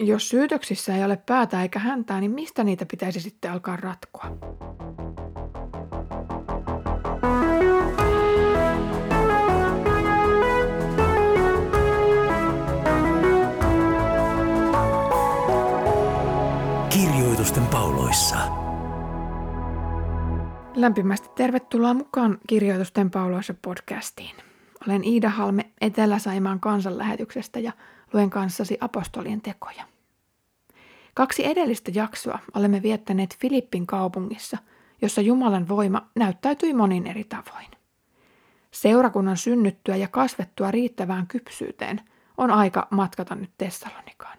jos syytöksissä ei ole päätä eikä häntää, niin mistä niitä pitäisi sitten alkaa ratkoa? Kirjoitusten pauloissa. Lämpimästi tervetuloa mukaan Kirjoitusten pauloissa podcastiin. Olen Iida Halme Etelä-Saimaan kansanlähetyksestä ja luen kanssasi apostolien tekoja. Kaksi edellistä jaksoa olemme viettäneet Filippin kaupungissa, jossa Jumalan voima näyttäytyi monin eri tavoin. Seurakunnan synnyttyä ja kasvettua riittävään kypsyyteen on aika matkata nyt Tessalonikaan.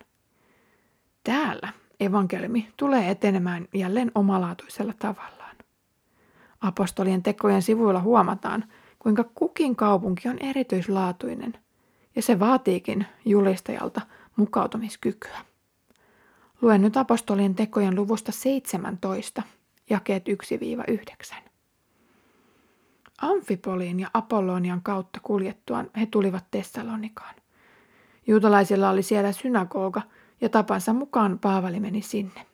Täällä evankeliumi tulee etenemään jälleen omalaatuisella tavallaan. Apostolien tekojen sivuilla huomataan, kuinka kukin kaupunki on erityislaatuinen, ja se vaatiikin julistajalta mukautumiskykyä. Luen nyt apostolien tekojen luvusta 17, jakeet 1-9. Amfipoliin ja Apollonian kautta kuljettuaan he tulivat Tessalonikaan. Juutalaisilla oli siellä synagoga ja tapansa mukaan Paavali meni sinne.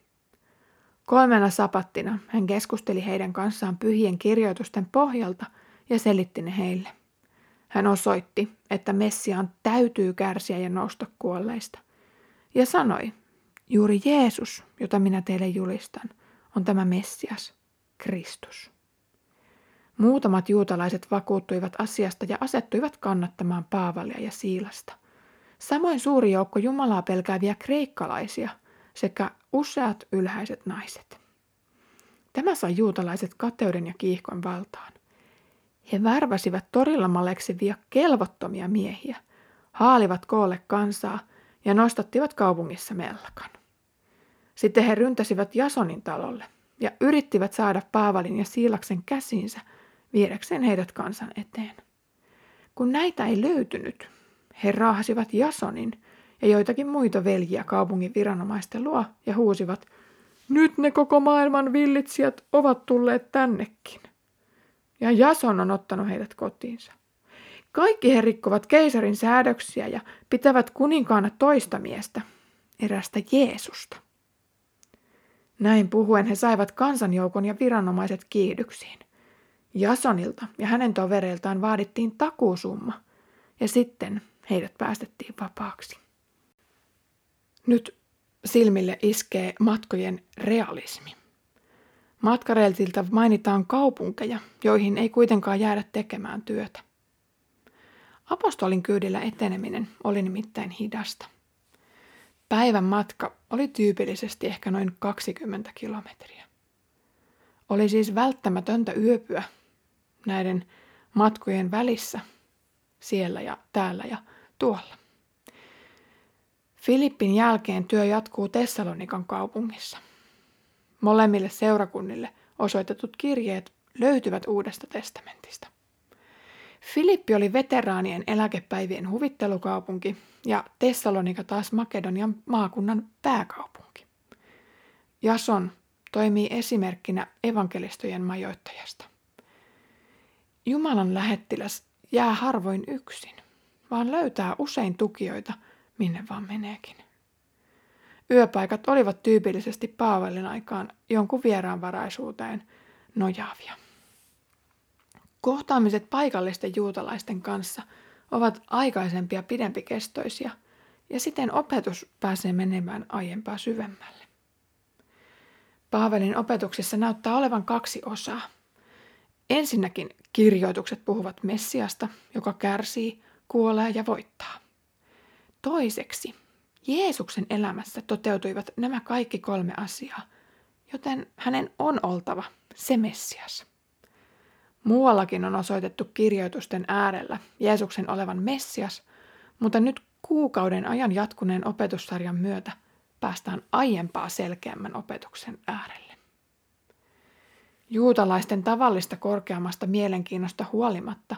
Kolmena sapattina hän keskusteli heidän kanssaan pyhien kirjoitusten pohjalta ja selitti ne heille. Hän osoitti, että Messiaan täytyy kärsiä ja nousta kuolleista. Ja sanoi, juuri Jeesus, jota minä teille julistan, on tämä Messias, Kristus. Muutamat juutalaiset vakuuttuivat asiasta ja asettuivat kannattamaan Paavalia ja Siilasta. Samoin suuri joukko Jumalaa pelkääviä kreikkalaisia sekä useat ylhäiset naiset. Tämä sai juutalaiset kateuden ja kiihkon valtaan. He värväsivät torilla maleksivia kelvottomia miehiä, haalivat koolle kansaa ja nostattivat kaupungissa mellakan. Sitten he ryntäsivät Jasonin talolle ja yrittivät saada Paavalin ja Siilaksen käsiinsä viedäkseen heidät kansan eteen. Kun näitä ei löytynyt, he raahasivat Jasonin ja joitakin muita veljiä kaupungin viranomaisten luo ja huusivat, nyt ne koko maailman villitsijät ovat tulleet tännekin. Ja Jason on ottanut heidät kotiinsa. Kaikki he rikkovat keisarin säädöksiä ja pitävät kuninkaana toista miestä, erästä Jeesusta. Näin puhuen he saivat kansanjoukon ja viranomaiset kiihdyksiin. Jasonilta ja hänen tovereiltaan vaadittiin takuusumma, ja sitten heidät päästettiin vapaaksi. Nyt silmille iskee matkojen realismi. Matkareiltiltä mainitaan kaupunkeja, joihin ei kuitenkaan jäädä tekemään työtä. Apostolin kyydillä eteneminen oli nimittäin hidasta. Päivän matka oli tyypillisesti ehkä noin 20 kilometriä. Oli siis välttämätöntä yöpyä näiden matkojen välissä siellä ja täällä ja tuolla. Filippin jälkeen työ jatkuu Tessalonikan kaupungissa. Molemmille seurakunnille osoitetut kirjeet löytyvät Uudesta testamentista. Filippi oli veteraanien eläkepäivien huvittelukaupunki ja Tessalonika taas Makedonian maakunnan pääkaupunki. Jason toimii esimerkkinä evankelistojen majoittajasta. Jumalan lähettiläs jää harvoin yksin, vaan löytää usein tukijoita, minne vaan meneekin. Yöpaikat olivat tyypillisesti Paavalin aikaan jonkun vieraanvaraisuuteen nojaavia. Kohtaamiset paikallisten juutalaisten kanssa ovat aikaisempia pidempikestoisia ja siten opetus pääsee menemään aiempaa syvemmälle. Paavelin opetuksessa näyttää olevan kaksi osaa. Ensinnäkin kirjoitukset puhuvat Messiasta, joka kärsii, kuolee ja voittaa. Toiseksi Jeesuksen elämässä toteutuivat nämä kaikki kolme asiaa, joten hänen on oltava se Messias. Muuallakin on osoitettu kirjoitusten äärellä Jeesuksen olevan Messias, mutta nyt kuukauden ajan jatkuneen opetussarjan myötä päästään aiempaa selkeämmän opetuksen äärelle. Juutalaisten tavallista korkeammasta mielenkiinnosta huolimatta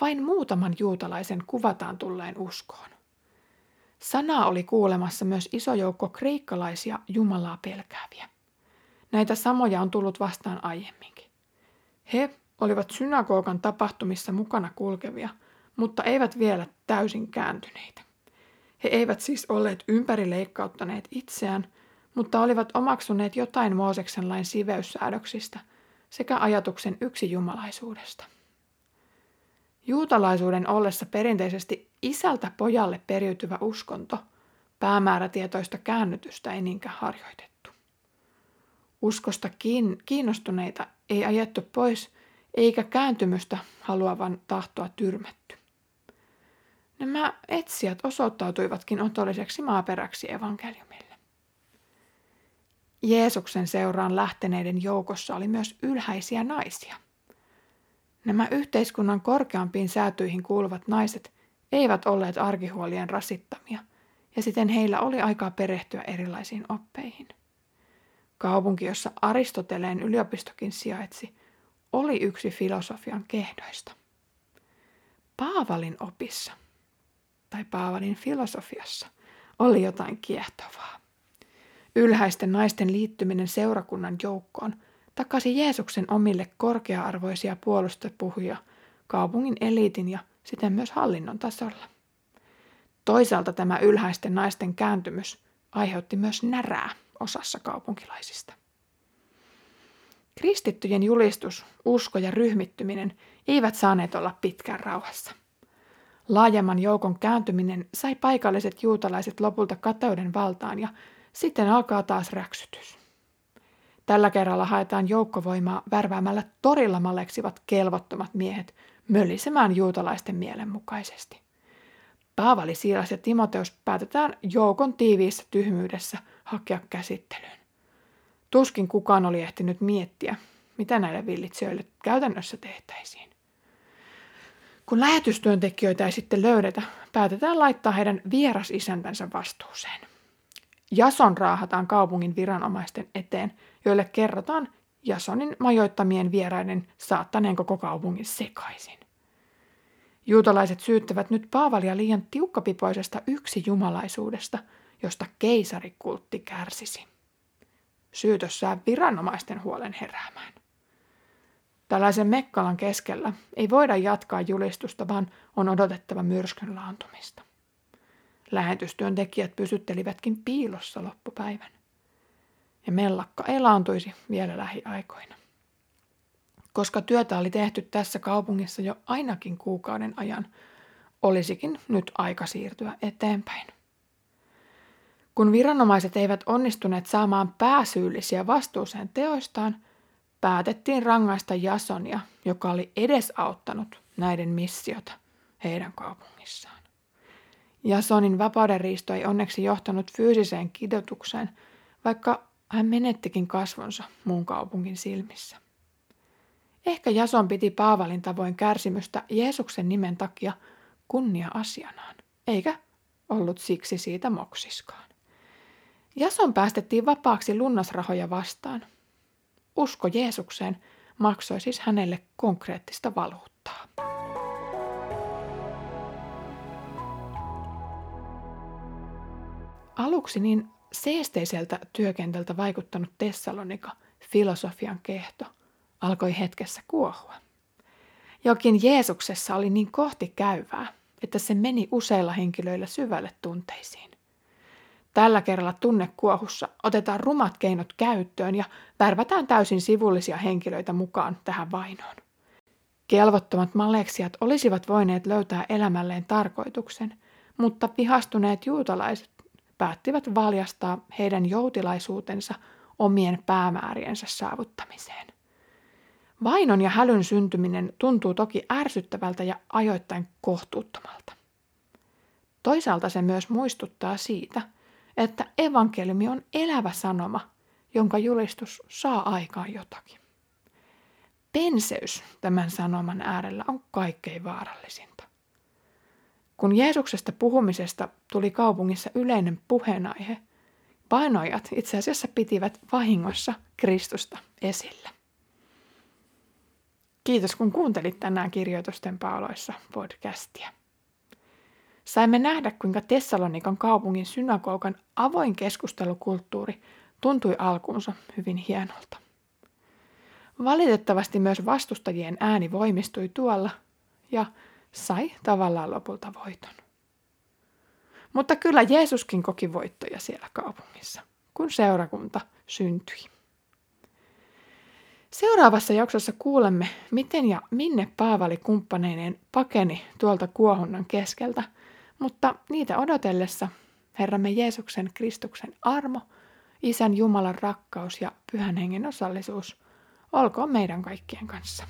vain muutaman juutalaisen kuvataan tulleen uskoon. Sanaa oli kuulemassa myös iso joukko kreikkalaisia Jumalaa pelkääviä. Näitä samoja on tullut vastaan aiemminkin. He olivat synagogan tapahtumissa mukana kulkevia, mutta eivät vielä täysin kääntyneitä. He eivät siis olleet ympärileikkauttaneet itseään, mutta olivat omaksuneet jotain Mooseksen lain siveyssäädöksistä sekä ajatuksen yksijumalaisuudesta. Juutalaisuuden ollessa perinteisesti isältä pojalle periytyvä uskonto, päämäärätietoista käännytystä ei niinkään harjoitettu. Uskosta kiinnostuneita ei ajettu pois, eikä kääntymystä haluavan tahtoa tyrmätty. Nämä etsijät osoittautuivatkin otolliseksi maaperäksi evankeliumille. Jeesuksen seuraan lähteneiden joukossa oli myös ylhäisiä naisia. Nämä yhteiskunnan korkeampiin säätyihin kuuluvat naiset eivät olleet arkihuolien rasittamia, ja siten heillä oli aikaa perehtyä erilaisiin oppeihin. Kaupunki, jossa Aristoteleen yliopistokin sijaitsi, oli yksi filosofian kehdoista. Paavalin opissa – tai Paavalin filosofiassa oli jotain kiehtovaa. Ylhäisten naisten liittyminen seurakunnan joukkoon takasi Jeesuksen omille korkea-arvoisia puolustepuhuja kaupungin eliitin ja siten myös hallinnon tasolla. Toisaalta tämä ylhäisten naisten kääntymys aiheutti myös närää osassa kaupunkilaisista. Kristittyjen julistus, usko ja ryhmittyminen eivät saaneet olla pitkään rauhassa – Laajemman joukon kääntyminen sai paikalliset juutalaiset lopulta kateuden valtaan ja sitten alkaa taas räksytys. Tällä kerralla haetaan joukkovoimaa värväämällä torilla maleksivat kelvottomat miehet möllisemään juutalaisten mielen mukaisesti. Paavali, Siilas ja Timoteus päätetään joukon tiiviissä tyhmyydessä hakea käsittelyyn. Tuskin kukaan oli ehtinyt miettiä, mitä näille villitsijöille käytännössä tehtäisiin. Kun lähetystyöntekijöitä ei sitten löydetä, päätetään laittaa heidän vierasisäntänsä vastuuseen. Jason raahataan kaupungin viranomaisten eteen, joille kerrotaan Jasonin majoittamien vieraiden saattaneen koko kaupungin sekaisin. Juutalaiset syyttävät nyt Paavalia liian tiukkapipoisesta yksijumalaisuudesta, josta keisarikultti kärsisi. Syytös saa viranomaisten huolen heräämään. Tällaisen mekkalan keskellä ei voida jatkaa julistusta, vaan on odotettava myrskyn laantumista. Lähetystyöntekijät pysyttelivätkin piilossa loppupäivän. Ja mellakka ei laantuisi vielä lähiaikoina. Koska työtä oli tehty tässä kaupungissa jo ainakin kuukauden ajan, olisikin nyt aika siirtyä eteenpäin. Kun viranomaiset eivät onnistuneet saamaan pääsyyllisiä vastuuseen teoistaan – päätettiin rangaista Jasonia, joka oli edesauttanut näiden missiota heidän kaupungissaan. Jasonin vapaudenriisto ei onneksi johtanut fyysiseen kidotukseen, vaikka hän menettikin kasvonsa muun kaupungin silmissä. Ehkä Jason piti Paavalin tavoin kärsimystä Jeesuksen nimen takia kunnia-asianaan, eikä ollut siksi siitä moksiskaan. Jason päästettiin vapaaksi lunnasrahoja vastaan – Usko Jeesukseen maksoi siis hänelle konkreettista valuuttaa. Aluksi niin seesteiseltä työkentältä vaikuttanut Tessalonika, filosofian kehto, alkoi hetkessä kuohua. Jokin Jeesuksessa oli niin kohti käyvää, että se meni useilla henkilöillä syvälle tunteisiin. Tällä kerralla tunnekuohussa otetaan rumat keinot käyttöön ja värvätään täysin sivullisia henkilöitä mukaan tähän vainoon. Kelvottomat maleksijat olisivat voineet löytää elämälleen tarkoituksen, mutta vihastuneet juutalaiset päättivät valjastaa heidän joutilaisuutensa omien päämääriensä saavuttamiseen. Vainon ja hälyn syntyminen tuntuu toki ärsyttävältä ja ajoittain kohtuuttomalta. Toisaalta se myös muistuttaa siitä – että evankeliumi on elävä sanoma, jonka julistus saa aikaan jotakin. Penseys tämän sanoman äärellä on kaikkein vaarallisinta. Kun Jeesuksesta puhumisesta tuli kaupungissa yleinen puheenaihe, painoijat itse asiassa pitivät vahingossa Kristusta esillä. Kiitos kun kuuntelit tänään kirjoitusten pauloissa podcastia. Saimme nähdä, kuinka Tessalonikan kaupungin synagogan avoin keskustelukulttuuri tuntui alkuunsa hyvin hienolta. Valitettavasti myös vastustajien ääni voimistui tuolla ja sai tavallaan lopulta voiton. Mutta kyllä Jeesuskin koki voittoja siellä kaupungissa, kun seurakunta syntyi. Seuraavassa jaksossa kuulemme, miten ja minne Paavali kumppaneineen pakeni tuolta kuohunnan keskeltä, mutta niitä odotellessa Herramme Jeesuksen Kristuksen armo, Isän Jumalan rakkaus ja Pyhän Hengen osallisuus olkoon meidän kaikkien kanssa.